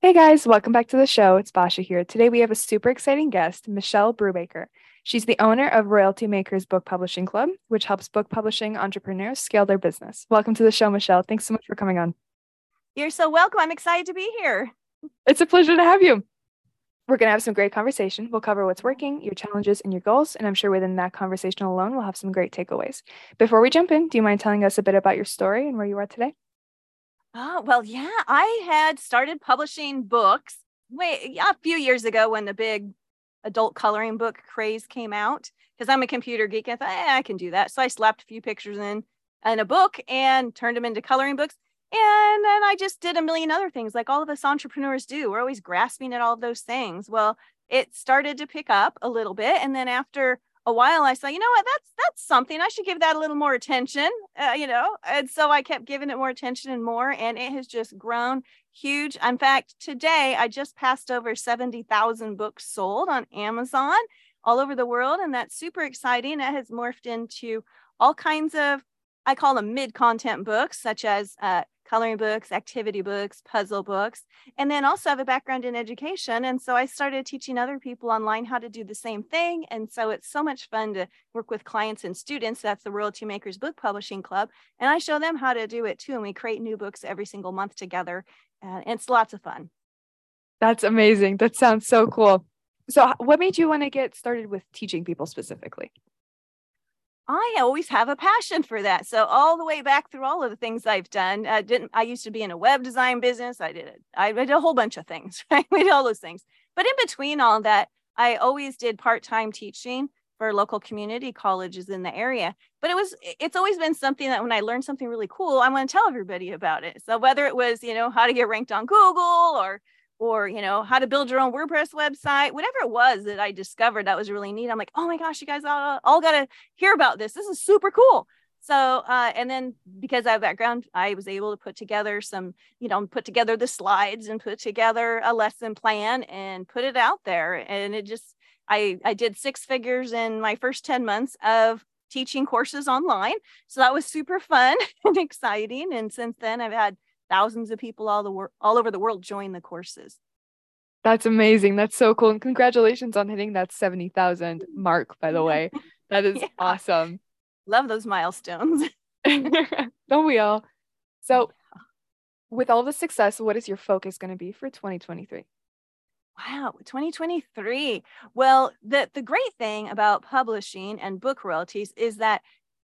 Hey guys, welcome back to the show. It's Basha here. Today we have a super exciting guest, Michelle Brubaker. She's the owner of Royalty Makers Book Publishing Club, which helps book publishing entrepreneurs scale their business. Welcome to the show, Michelle. Thanks so much for coming on. You're so welcome. I'm excited to be here. It's a pleasure to have you. We're going to have some great conversation. We'll cover what's working, your challenges, and your goals. And I'm sure within that conversation alone, we'll have some great takeaways. Before we jump in, do you mind telling us a bit about your story and where you are today? Oh, well, yeah, I had started publishing books way a few years ago when the big adult coloring book craze came out because I'm a computer geek. I thought eh, I can do that. So I slapped a few pictures in in a book and turned them into coloring books. And then I just did a million other things like all of us entrepreneurs do. We're always grasping at all of those things. Well, it started to pick up a little bit. And then after a while i saw you know what? That's that's something. I should give that a little more attention uh, you know and so i kept giving it more attention and more and it has just grown huge. In fact today i just passed over 70000 books sold on amazon all over the world and that's super exciting. It has morphed into all kinds of i call them mid content books such as uh, coloring books, activity books, puzzle books, and then also have a background in education. And so I started teaching other people online how to do the same thing. And so it's so much fun to work with clients and students. That's the Royalty Makers Book Publishing Club. And I show them how to do it too. And we create new books every single month together. And it's lots of fun. That's amazing. That sounds so cool. So, what made you want to get started with teaching people specifically? I always have a passion for that. So all the way back through all of the things I've done, I didn't. I used to be in a web design business. I did it. I did a whole bunch of things. Right, we did all those things. But in between all that, I always did part time teaching for local community colleges in the area. But it was. It's always been something that when I learned something really cool, I want to tell everybody about it. So whether it was you know how to get ranked on Google or or you know how to build your own WordPress website whatever it was that i discovered that was really neat i'm like oh my gosh you guys all, all got to hear about this. This is super cool. So uh, and then because i have background i was able to put together some you know put together the slides and put together a lesson plan and put it out there. And it just i i did six figures in my first 10 months of teaching courses online. So that was super fun and exciting. And since then i've had thousands of people all the wor- all over the world join the courses. That's amazing. That's so cool. And congratulations on hitting that 70,000 mm-hmm. mark, by the way. That is yeah. awesome. Love those milestones. Don't we all? So, oh, with all the success, what is your focus going to be for 2023? Wow, 2023. Well, the the great thing about publishing and book royalties is that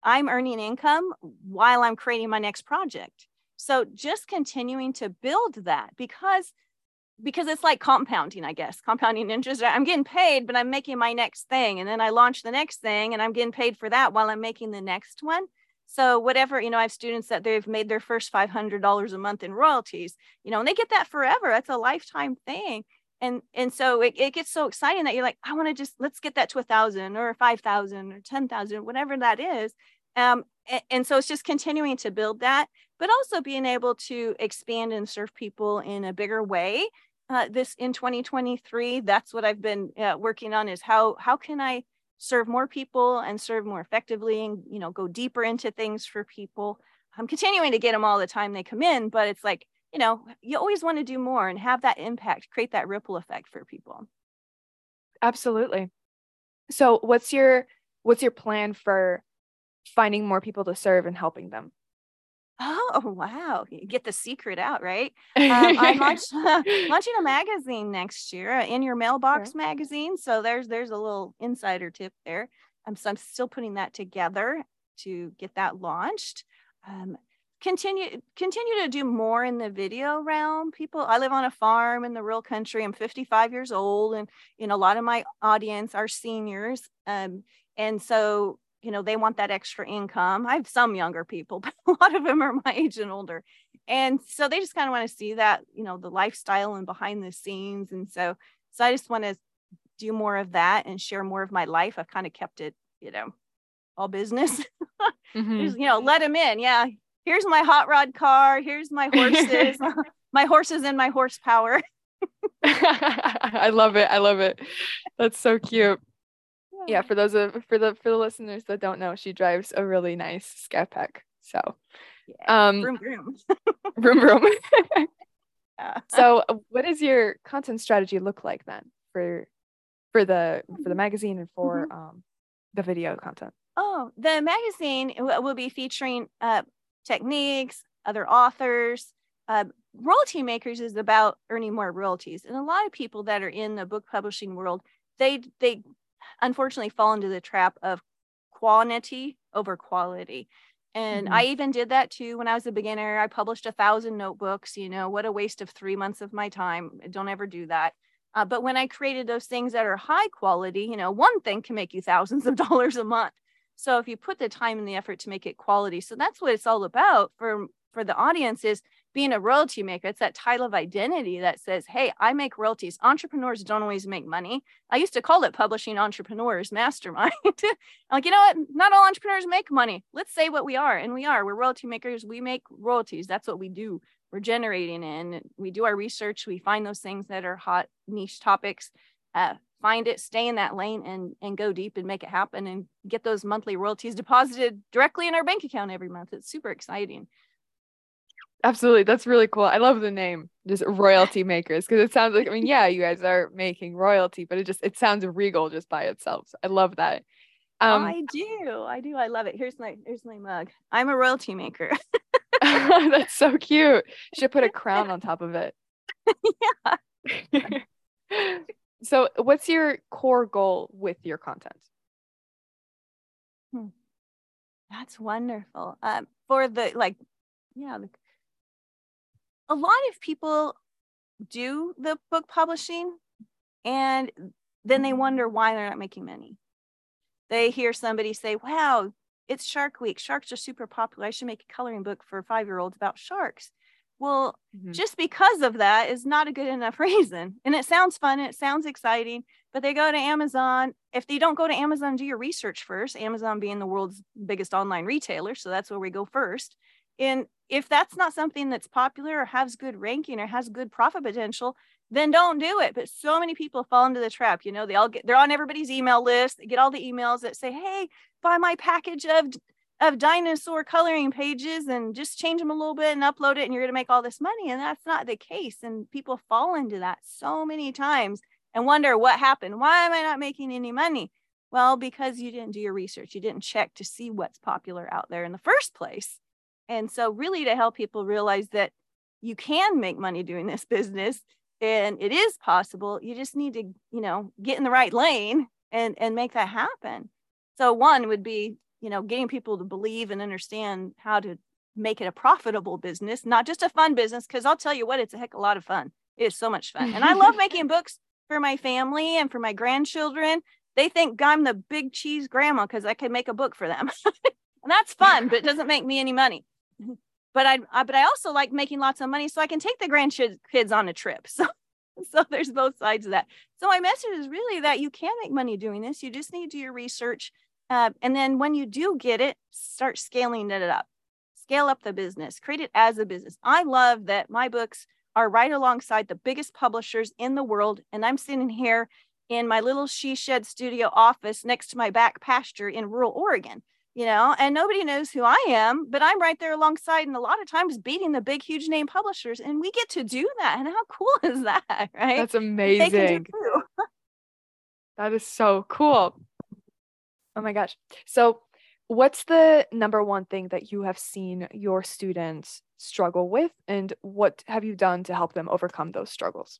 I'm earning income while I'm creating my next project. So just continuing to build that because because it's like compounding, I guess, compounding interest. I'm getting paid, but I'm making my next thing. And then I launch the next thing and I'm getting paid for that while I'm making the next one. So whatever, you know, I have students that they've made their first $500 a month in royalties, you know, and they get that forever. That's a lifetime thing. And, and so it, it gets so exciting that you're like, I want to just, let's get that to a thousand or 5,000 or 10,000, whatever that is. Um, and, and so it's just continuing to build that but also being able to expand and serve people in a bigger way. Uh, this in 2023, that's what I've been uh, working on is how how can I serve more people and serve more effectively and you know go deeper into things for people. I'm continuing to get them all the time they come in, but it's like you know you always want to do more and have that impact, create that ripple effect for people. Absolutely. So what's your what's your plan for finding more people to serve and helping them? Oh wow! get the secret out, right? Um, I'm launch, launching a magazine next year, uh, in your mailbox sure. magazine. So there's there's a little insider tip there. Um, so I'm still putting that together to get that launched. Um, continue continue to do more in the video realm. People, I live on a farm in the rural country. I'm 55 years old, and you know a lot of my audience are seniors. Um, and so you know they want that extra income. I have some younger people but a lot of them are my age and older. And so they just kind of want to see that you know the lifestyle and behind the scenes. And so so i just want to do more of that and share more of my life. I've kind of kept it you know all business. Mm-hmm. just, you know let them in. Yeah here's my hot rod car. Here's my horses my horses and my horsepower. I love it. I love it. That's so cute yeah for those of for the for the listeners that don't know she drives a really nice scat pack so yeah. um room room. vroom vroom yeah. so what does your content strategy look like then for for the for the magazine and for mm-hmm. um the video content oh the magazine will be featuring uh techniques other authors uh, royalty makers is about earning more royalties and a lot of people that are in the book publishing world they they unfortunately fall into the trap of quantity over quality. And mm-hmm. I even did that too when I was a beginner. I published a thousand notebooks. You know, what a waste of three months of my time. Don't ever do that. Uh, but when I created those things that are high quality, you know, one thing can make you thousands of dollars a month. So if you put the time and the effort to make it quality, so that's what it's all about for for the audience is being a royalty maker, it's that title of identity that says, Hey, I make royalties. Entrepreneurs don't always make money. I used to call it publishing entrepreneurs mastermind. like, you know what? Not all entrepreneurs make money. Let's say what we are. And we are. We're royalty makers. We make royalties. That's what we do. We're generating in. We do our research. We find those things that are hot niche topics. Uh, find it, stay in that lane, and and go deep and make it happen, and get those monthly royalties deposited directly in our bank account every month. It's super exciting. Absolutely. That's really cool. I love the name, just royalty makers, because it sounds like, I mean, yeah, you guys are making royalty, but it just, it sounds regal just by itself. So I love that. Um, I do. I do. I love it. Here's my, here's my mug. I'm a royalty maker. That's so cute. Should put a crown on top of it. yeah. so what's your core goal with your content? Hmm. That's wonderful. Um, for the like, yeah, the a lot of people do the book publishing and then they wonder why they're not making money. They hear somebody say, Wow, it's Shark Week. Sharks are super popular. I should make a coloring book for five year olds about sharks. Well, mm-hmm. just because of that is not a good enough reason. And it sounds fun and it sounds exciting, but they go to Amazon. If they don't go to Amazon, do your research first, Amazon being the world's biggest online retailer. So that's where we go first. And if that's not something that's popular or has good ranking or has good profit potential, then don't do it. But so many people fall into the trap. You know, they all get they're on everybody's email list. They get all the emails that say, "Hey, buy my package of of dinosaur coloring pages and just change them a little bit and upload it, and you're going to make all this money." And that's not the case. And people fall into that so many times and wonder what happened. Why am I not making any money? Well, because you didn't do your research. You didn't check to see what's popular out there in the first place. And so, really, to help people realize that you can make money doing this business and it is possible, you just need to, you know, get in the right lane and and make that happen. So, one would be, you know, getting people to believe and understand how to make it a profitable business, not just a fun business. Because I'll tell you what, it's a heck of a lot of fun. It is so much fun, and I love making books for my family and for my grandchildren. They think I'm the big cheese grandma because I can make a book for them. and that's fun, but it doesn't make me any money but I, I but I also like making lots of money so I can take the grandkids on a trip. So so there's both sides of that. So my message is really that you can make money doing this. You just need to do your research, uh, and then when you do get it, start scaling it up. Scale up the business. Create it as a business. I love that my books are right alongside the biggest publishers in the world, and I'm sitting here in my little she shed studio office next to my back pasture in rural Oregon you know, and nobody knows who I am, but I'm right there alongside and a lot of times beating the big, huge name publishers. And we get to do that. And how cool is that? Right. That's amazing. that is so cool. Oh my gosh. So, what's the number one thing that you have seen your students struggle with, and what have you done to help them overcome those struggles?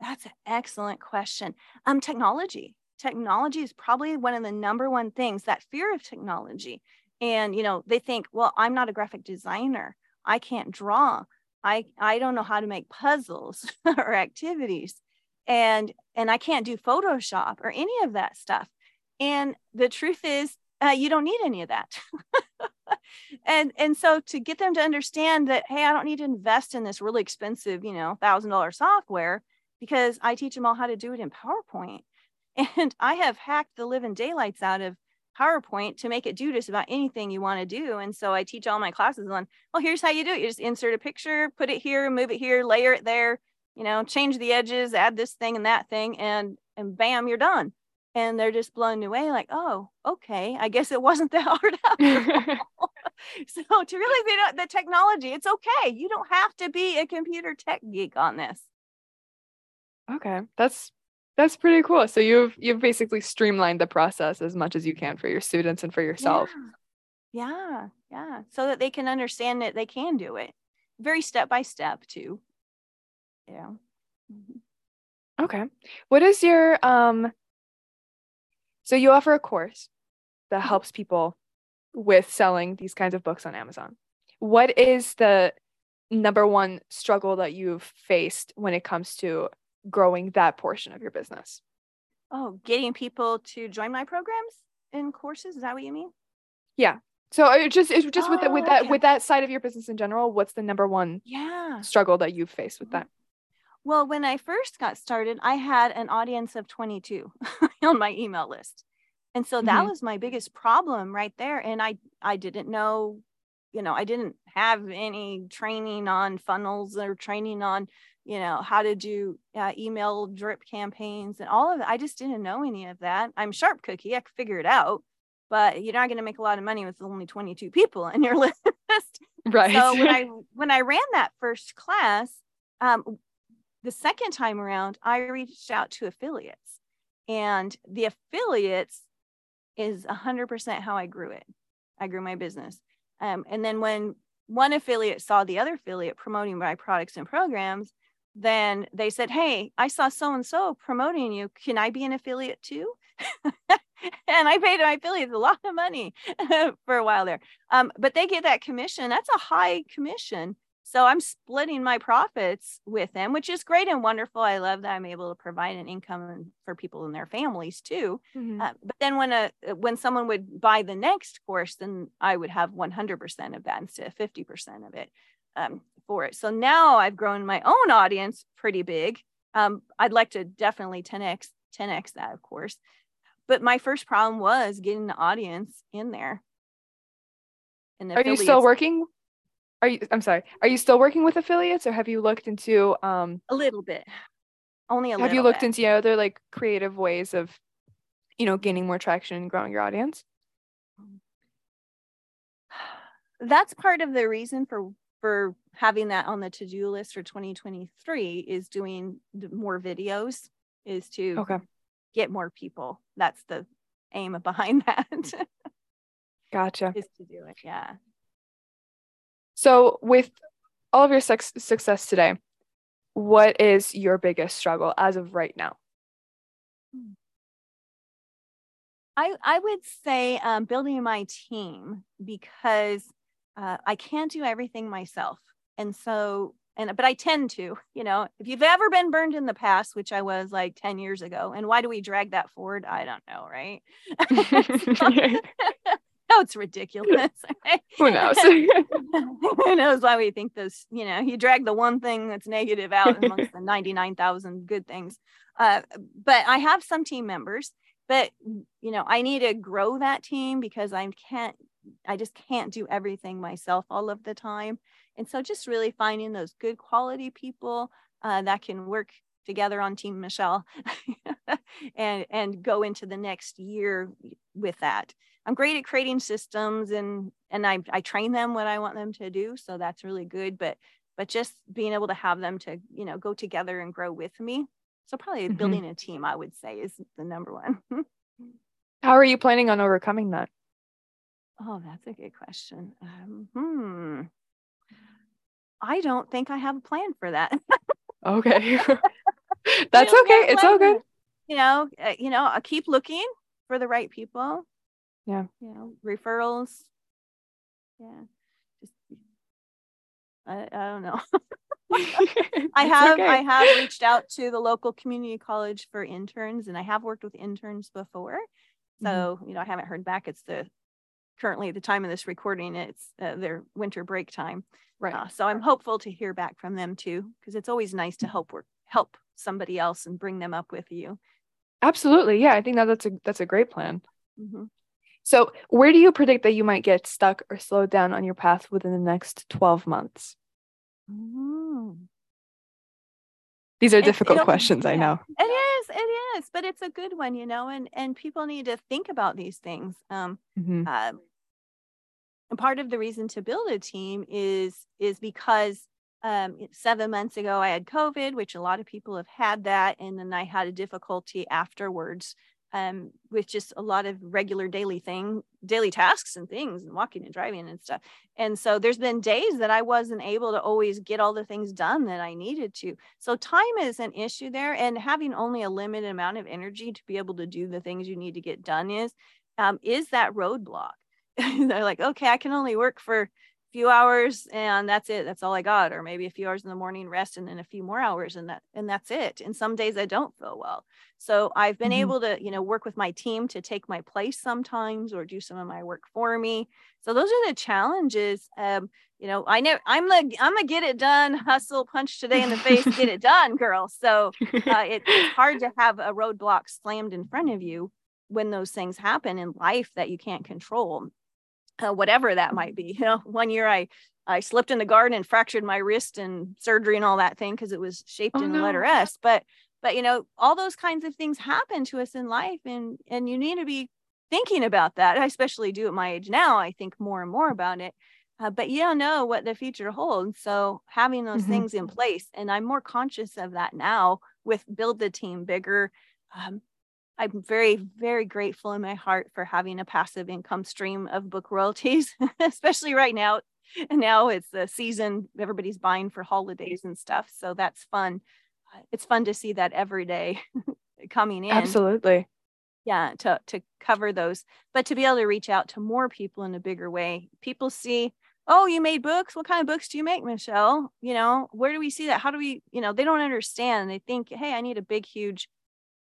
That's an excellent question. Um, technology technology is probably one of the number one things that fear of technology. And you know they think well i'm not a graphic designer. I can't draw. I i don't know how to make puzzles or activities. And and i can't do Photoshop or any of that stuff. And the truth is uh, you don't need any of that. And and so to get them to understand that hey i don't need to invest in this really expensive you know thousand dollar software because i teach them all how to do it in PowerPoint and i have hacked the living daylights out of PowerPoint to make it do just about anything you want to do. And so i teach all my classes on well here's how you do it. You just insert a picture put it here move it here layer it there you know change the edges add this thing and that thing and and bam you're done. And they're just blown away like oh okay. I guess it wasn't that hard so to really don't the technology it's okay. You don't have to be a computer tech geek on this. Okay. That's that's pretty cool so you've you've basically streamlined the process as much as you can for your students and for yourself yeah yeah, yeah. so that they can understand that they can do it very step by step too yeah mm-hmm. okay what is your um so you offer a course that mm-hmm. helps people with selling these kinds of books on Amazon. What is the number one struggle that you've faced when it comes to growing that portion of your business? Oh, getting people to join my programs and courses. Is that what you mean? Yeah. So it just it's just oh, with the, with that okay. with that side of your business in general, what's the number one yeah struggle that you've faced with that? Well, when I first got started, I had an audience of 22 on my email list. And so that mm-hmm. was my biggest problem right there. And I I didn't know, you know, I didn't have any training on funnels or training on, you know, how to do uh, email drip campaigns and all of it. I just didn't know any of that. I'm sharp cookie. I could figure it out, but you're not going to make a lot of money with only 22 people in your list. Right. So when I when I ran that first class, um, the second time around, I reached out to affiliates, and the affiliates is 100% how I grew it. I grew my business. Um, and then when one affiliate saw the other affiliate promoting my products and programs, then they said, Hey, I saw so and so promoting you. Can I be an affiliate too? and I paid my affiliates a lot of money for a while there. Um, but they get that commission. That's a high commission. So I'm splitting my profits with them, which is great and wonderful. I love that I'm able to provide an income for people and their families too. Mm-hmm. Uh, but then when a when someone would buy the next course, then I would have 100% of that instead of 50% of it um, for it. So now I've grown my own audience pretty big. Um, I'd like to definitely 10x 10x that, of course. But my first problem was getting the audience in there. And the Are you still working are you i'm sorry are you still working with affiliates or have you looked into um a little bit. Only a have you looked bit. into other like creative ways of you know gaining more traction and growing your audience? That's part of the reason for for having that on the to-do list for 2023 is doing more videos is to okay. get more people. That's the aim behind that. Gotcha. Is to do it yeah so, with all of your su- success today, what is your biggest struggle as of right now? I, I would say um, building my team because uh, I can't do everything myself. And so, and but I tend to, you know, if you've ever been burned in the past, which I was like 10 years ago, and why do we drag that forward? I don't know, right? know it's ridiculous. Who knows? Who knows why we think this? You know, you drag the one thing that's negative out amongst the 99,000 good things. Uh, but I have some team members, but you know, I need to grow that team because I can't, I just can't do everything myself all of the time. And so just really finding those good quality people uh, that can work together on team michelle and and go into the next year with that I'm great at creating systems and and I, I train them what I want them to do. So that's really good. But but just being able to have them to, you know, go together and grow with me. So probably mm-hmm. building a team, I would say, is the number one. How are you planning on overcoming that? Oh, that's a good question. Um, hmm. I don't think I have a plan for that. okay. that's okay. It's all good. You know, uh, you know, I keep looking for the right people yeah you know referrals yeah just i, I don't know i have okay. i have reached out to the local community college for interns and i have worked with interns before so mm-hmm. you know i haven't heard back it's the currently the time of this recording, it's uh, their winter break time. Right. Uh, so I'm hopeful to hear back from them too, because it's always nice to help work, help somebody else and bring them up with you. Absolutely. Yeah, I think that that's a that's a great plan. Mm-hmm. So, where do you predict that you might get stuck or slowed down on your path within the next 12 months? Mm. These are difficult questions, I know. It is, it is, but it's a good one, you know, and and people need to think about these things. Um, Mhm. um, and part of the reason to build a team is is because um, seven months ago I had COVID, which a lot of people have had that, and then I had a difficulty afterwards um, with just a lot of regular daily thing, daily tasks and things, and walking and driving and stuff. And so there's been days that I wasn't able to always get all the things done that I needed to. So time is an issue there, and having only a limited amount of energy to be able to do the things you need to get done is um, is that roadblock. They're like, okay, I can only work for few hours and that's it. That's all I got. Or maybe a few hours in the morning rest and then a few more hours and that and that's it. And some days I don't feel well. So I've been Mhm. able to, you know, work with my team to take my place sometimes or do some of my work for me. So those are the challenges. Um, you know, I know I'm the I'm a get it done, hustle, punch today in the face, get it done, girl. So uh, it, it's hard to have a roadblock slammed in front of you when those things happen in life that you can't control uh, whatever that might be. You know one year i i slipped in the garden and fractured my wrist and surgery and all that thing because it was shaped Oh, in the letter s. But but you know all those kinds of things happen to us in life and and you need to be thinking about that. I especially do at my age now i think more and more about it. Uh, but you don't know what the future holds. So having those Mhm. things in place and i'm more conscious of that now with build the team bigger um, I'm very, very grateful in my heart for having a passive income stream of book royalties, especially right now. And now it's the season, everybody's buying for holidays and stuff. So that's fun. Uh, It's fun to see that every day coming in. Absolutely. Yeah, to, to cover those, but to be able to reach out to more people in a bigger way. People see, oh, you made books. What kind of books do you make, Michelle? You know, where do we see that? How do we, you know, they don't understand. They think, hey, I need a big, huge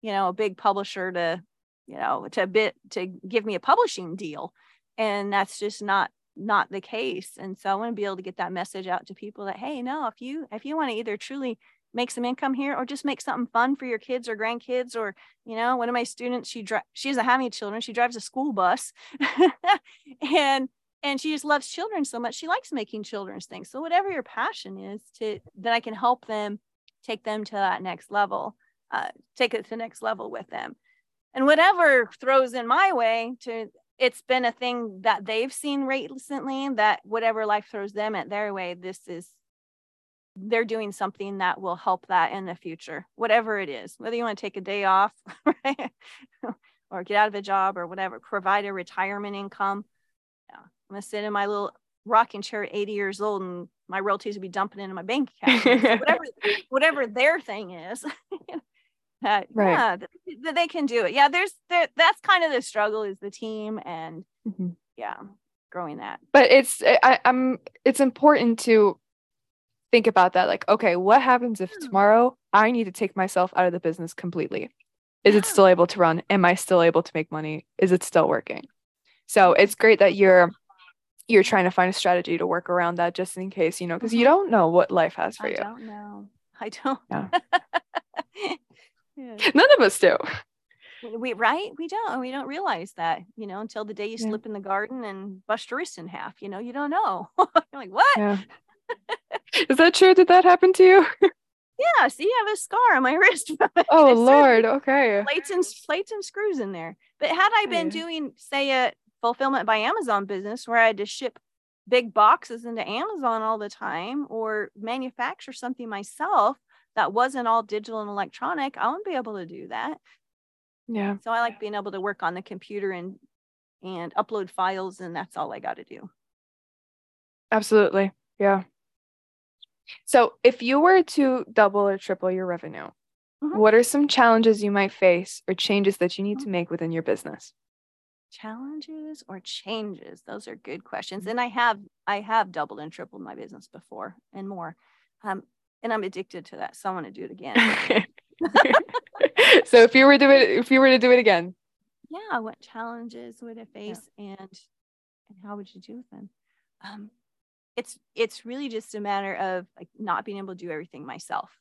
you know, a big publisher to, you know, to bit to give me a publishing deal. And that's just not not the case. And so I want to be able to get that message out to people that, hey, no, if you if you want to either truly make some income here or just make something fun for your kids or grandkids or you know one of my students she dri- she doesn't have any children. She drives a school bus. And and she just loves children so much. She likes making children's things. So whatever your passion is to that i can help them take them to that next level uh, take it to the next level with them. And whatever throws in my way to it's been a thing that they've seen recently that whatever life throws them at their way, this is they're doing something that will help that in the future, whatever it is, whether you want to take a day off right? or get out of a job or whatever, provide a retirement income. Yeah. I'm gonna sit in my little rocking chair at 80 years old and my royalties will be dumping into my bank account. Whatever whatever their thing is. uh, Right. Yeah, that that they can do it. Yeah, there's there, that's kind of the struggle is the team and Mhm. yeah, growing that. But it's I, I'm it's important to think about that. Like, okay, what happens if tomorrow I need to take myself out of the business completely? Is it still able to run? Am I still able to make money? Is it still working? So it's great that you're you're trying to find a strategy to work around that just in case, you know, because you Mhm. don't know what life has for I you. I don't know. I don't. Yeah. Yeah. None of us do. We right? We don't. We don't realize that, you know, until the day you Yeah. slip in the garden and bust your wrist in half. You know, you don't know. You're like, what? Yeah. Is that true? Did that happen to you? Yeah. See, I have a scar on my wrist. Oh Lord. Okay. plates and plates and screws in there. But had I been doing, say, a fulfillment by Amazon business where I had to ship big boxes into Amazon all the time or manufacture something myself that wasn't all digital and electronic, I wouldn't be able to do that. Yeah. So I like being able to work on the computer and and upload files, and that's all I got to do. Absolutely. Yeah. So, if you were to double or triple your revenue, Mhm. what are some challenges you might face or changes that you need to make within your business? Challenges or changes? Those are good questions. Mm-hmm. And I have I have doubled and tripled my business before and more. Um, and I'm addicted to that. So I want to do it again. so, if you were to do it, if you were to do it again, yeah what challenges would i face and and how would you do with them? Um, it's it's really just a matter of like not being able to do everything myself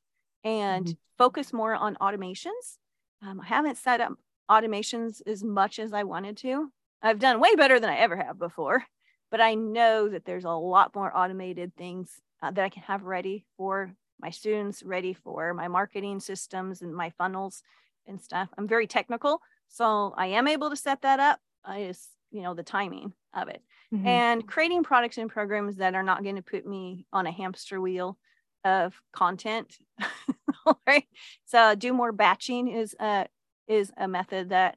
and mm-hmm. focus more on automations. Um, I haven't set up automations as much as I wanted to. I've done way better than I ever have before, but I know that there's a lot more automated things uh, that I can have ready for my students, ready for my marketing systems and my funnels and stuff. I'm very technical, so I am able to set that up. I just, you know, the timing of it mm-hmm. and creating products and programs that are not going to put me on a hamster wheel of content. right. So do more batching is a is a method that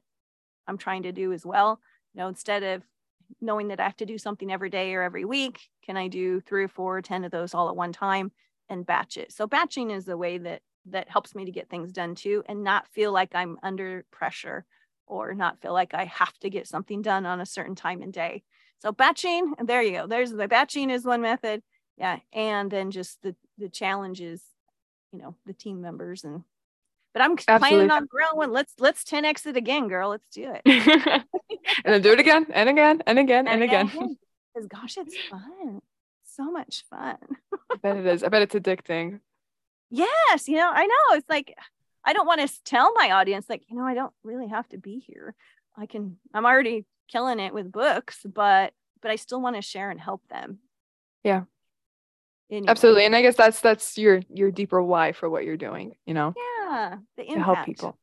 I'm trying to do as well. You know, instead of knowing that I have to do something every day or every week, can I do three or four or 10 of those all at one time and batch it? So batching is the way that that helps me to get things done too and not feel like I'm under pressure or not feel like I have to get something done on a certain time and day. So batching, and there you go. There's the batching is one method. Yeah. And then just the the challenges, you know, the team members and but I'm Absolutely. planning on growing. Let's let's 10x it again, girl. Let's do it. and then do it again and again and again and, and again. Because gosh, it's fun. So much fun. I bet it is. I bet it's addicting. Yes, you know, I know. It's like I don't want to tell my audience, like, you know, I don't really have to be here. I can, I'm already killing it with books, but but I still want to share and help them. Yeah. Anyway. Absolutely. And I guess that's that's your your deeper why for what you're doing, you know? Yeah. The impact. To help people.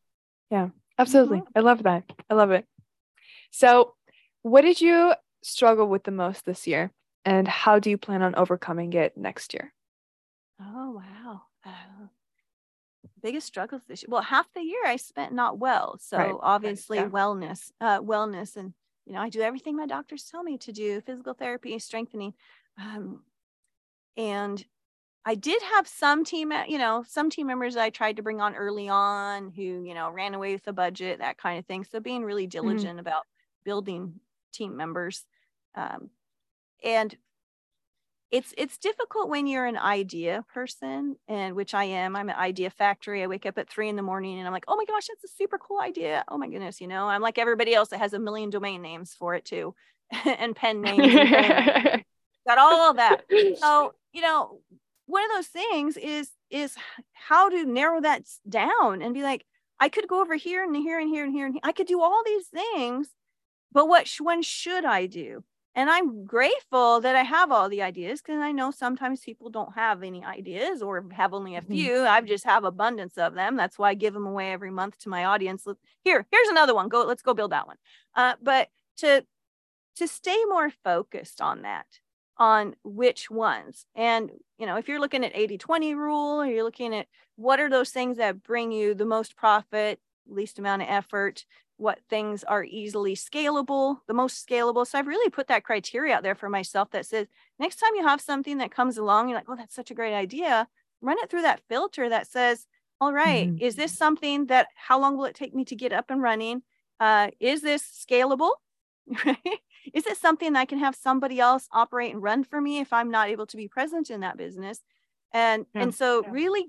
Yeah. Absolutely. Mm-hmm. I love that. I love it. So what did you struggle with the most this year? And how do you plan on overcoming it next year? Oh wow. Uh, biggest struggles this year. Well, half the year I spent not well. So right. obviously yeah. wellness, uh, wellness and you know, I do everything my doctors tell me to do, physical therapy, strengthening. Um, and I did have some team, you know, some team members I tried to bring on early on who, you know, ran away with the budget, that kind of thing. So being really mm-hmm. diligent mm-hmm. about building team members. Um, and it's it's difficult when you're an idea person and which i am i'm an idea factory i wake up at three in the morning and i'm like oh my gosh that's a super cool idea oh my goodness you know i'm like everybody else that has a million domain names for it too and pen names and got all of that so you know, one of those things is is how to narrow that down and be like, I could go over here and here and here and here and here. I could do all these things, but what one should I do? And I'm grateful that I have all the ideas because I know sometimes people don't have any ideas or have only a mm-hmm. few. Mm-hmm. I just have abundance of them. That's why I give them away every month to my audience. Here, here's another one. Go, let's go build that one. Uh, but to to stay more focused on that on which ones. And, you know, if you're looking at 80 20 rule, or you're looking at what are those things that bring you the most profit, least amount of effort, what things are easily scalable, the most scalable. So I've really put that criteria out there for myself that says next time you have something that comes along, you're like, oh, that's such a great idea. Run it through that filter that says, all right, mm-hmm. is this something that how long will it take me to get up and running? Uh, is this scalable? Is it something that I can have somebody else operate and run for me if I'm not able to be present in that business? And yeah, and so yeah. really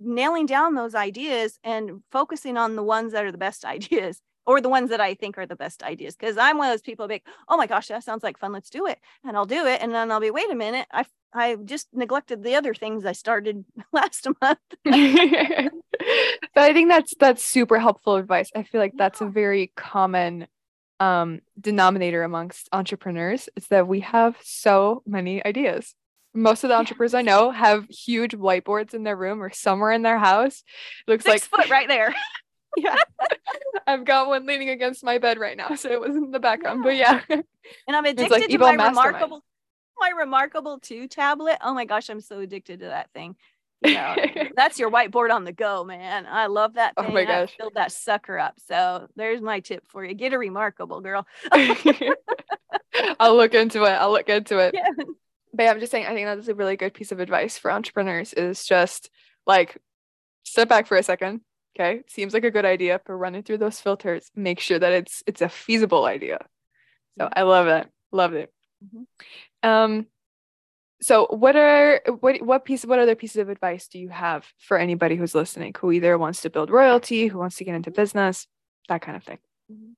nailing down those ideas and focusing on the ones that are the best ideas or the ones that I think are the best ideas. Because I'm one of those people big, oh my gosh, that sounds like fun. Let's do it. And I'll do it. And then I'll be, wait a minute, I I just neglected the other things I started last month. but I think that's that's super helpful advice. I feel like that's a very common um, denominator amongst entrepreneurs is that we have so many ideas. Most of the entrepreneurs I know have huge whiteboards in their room or somewhere in their house. It looks Six like foot right there. yeah. I've got one leaning against my bed right now, so it was in the background. But yeah. And I'm addicted like to my reMarkable my reMarkable two tablet. Oh my gosh, I'm so addicted to that thing. You know, that's your whiteboard on the go, man. I love that oh thing. Oh my gosh. I filled that sucker up. So there's my tip for you. Get a reMarkable girl. I'll look into it. I'll look into it. Yeah. But yeah, I'm just saying, I think that's a really good piece of advice for entrepreneurs is just like step back for a second. Okay. Seems like a good idea, but running through those filters, make sure that it's it's a feasible idea. So I love it. Love it. Mm-hmm. Um, so what are what what piece what other pieces of advice do you have for anybody who's listening who either wants to build royalty who wants to get into business that kind of thing mm-hmm.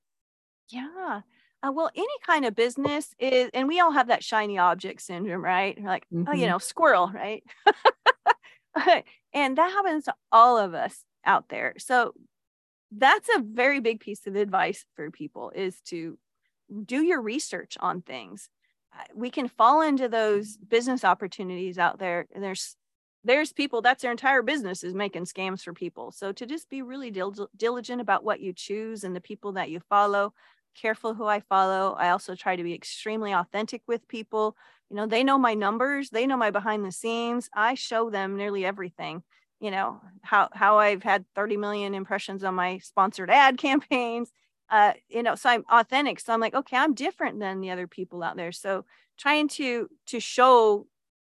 yeah Uh, well, any kind of business is, and we all have that shiny object syndrome, right? We're like, mm-hmm. oh, you mm-hmm. know, squirrel, right? and that happens to all of us out there. So that's a very big piece of advice for people is to do your research on things. We can fall into those business opportunities out there. And there's there's people that's their entire business is making scams for people. So to just be really dil- diligent about what you choose and the people that you follow, careful who I follow. I also try to be extremely authentic with people. You know, they know my numbers, they know my behind the scenes. I show them nearly everything. You know, how how I've had 30 million impressions on my sponsored ad campaigns. Uh, you know, so I'm authentic. So I'm like, okay, I'm different than the other people out there. So trying to to show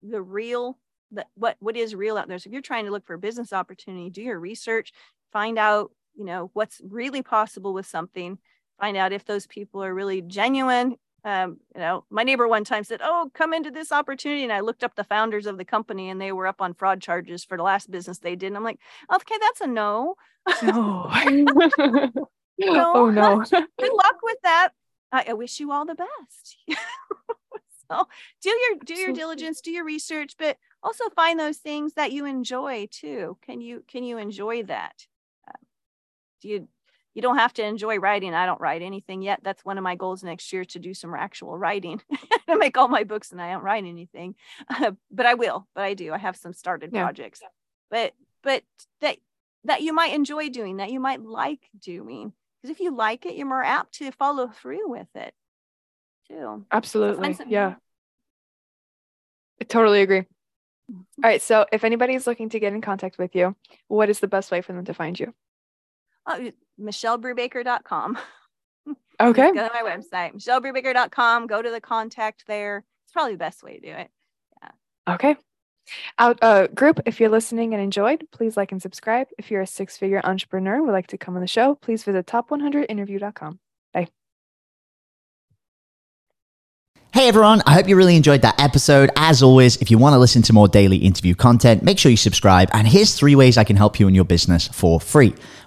the real that what what is real out there. So if you're trying to look for a business opportunity, do your research, find out, you know, what's really possible with something find out if those people are really genuine. Um, you know, my neighbor one time said, "Oh, come into this opportunity," and I looked up the founders of the company, and they were up on fraud charges for the last business they did. And I'm like, "Okay, that's a no." No. no. Oh no. Good luck with that. I, I wish you all the best. so do your do your diligence, do your research, but also find those things that you enjoy too. Can you can you enjoy that? Uh, do you you don't have to enjoy writing. I don't write anything yet. That's one of my goals next year to do some actual writing to make all my books and I don't write anything, uh, but I will, but I do. I have some started yeah. projects, but, but that, that you might enjoy doing that you might like doing because if you like it, you're more apt to follow through with it too. Absolutely. So yeah. I totally agree. Mm-hmm. All right. So if anybody's looking to get in contact with you, what is the best way for them to find you? Oh, michellebrubaker.com. Okay. go to my website, michellebrubaker.com. Go to the contact there. It's probably the best way to do it. Yeah. Okay. Out uh, group, if you're listening and enjoyed, please like and subscribe. If you're a six figure entrepreneur would like to come on the show, please visit top100interview.com. Bye. Hey everyone, I hope you really enjoyed that episode. As always, if you want to listen to more daily interview content, make sure you subscribe. And here's three ways I can help you in your business for free.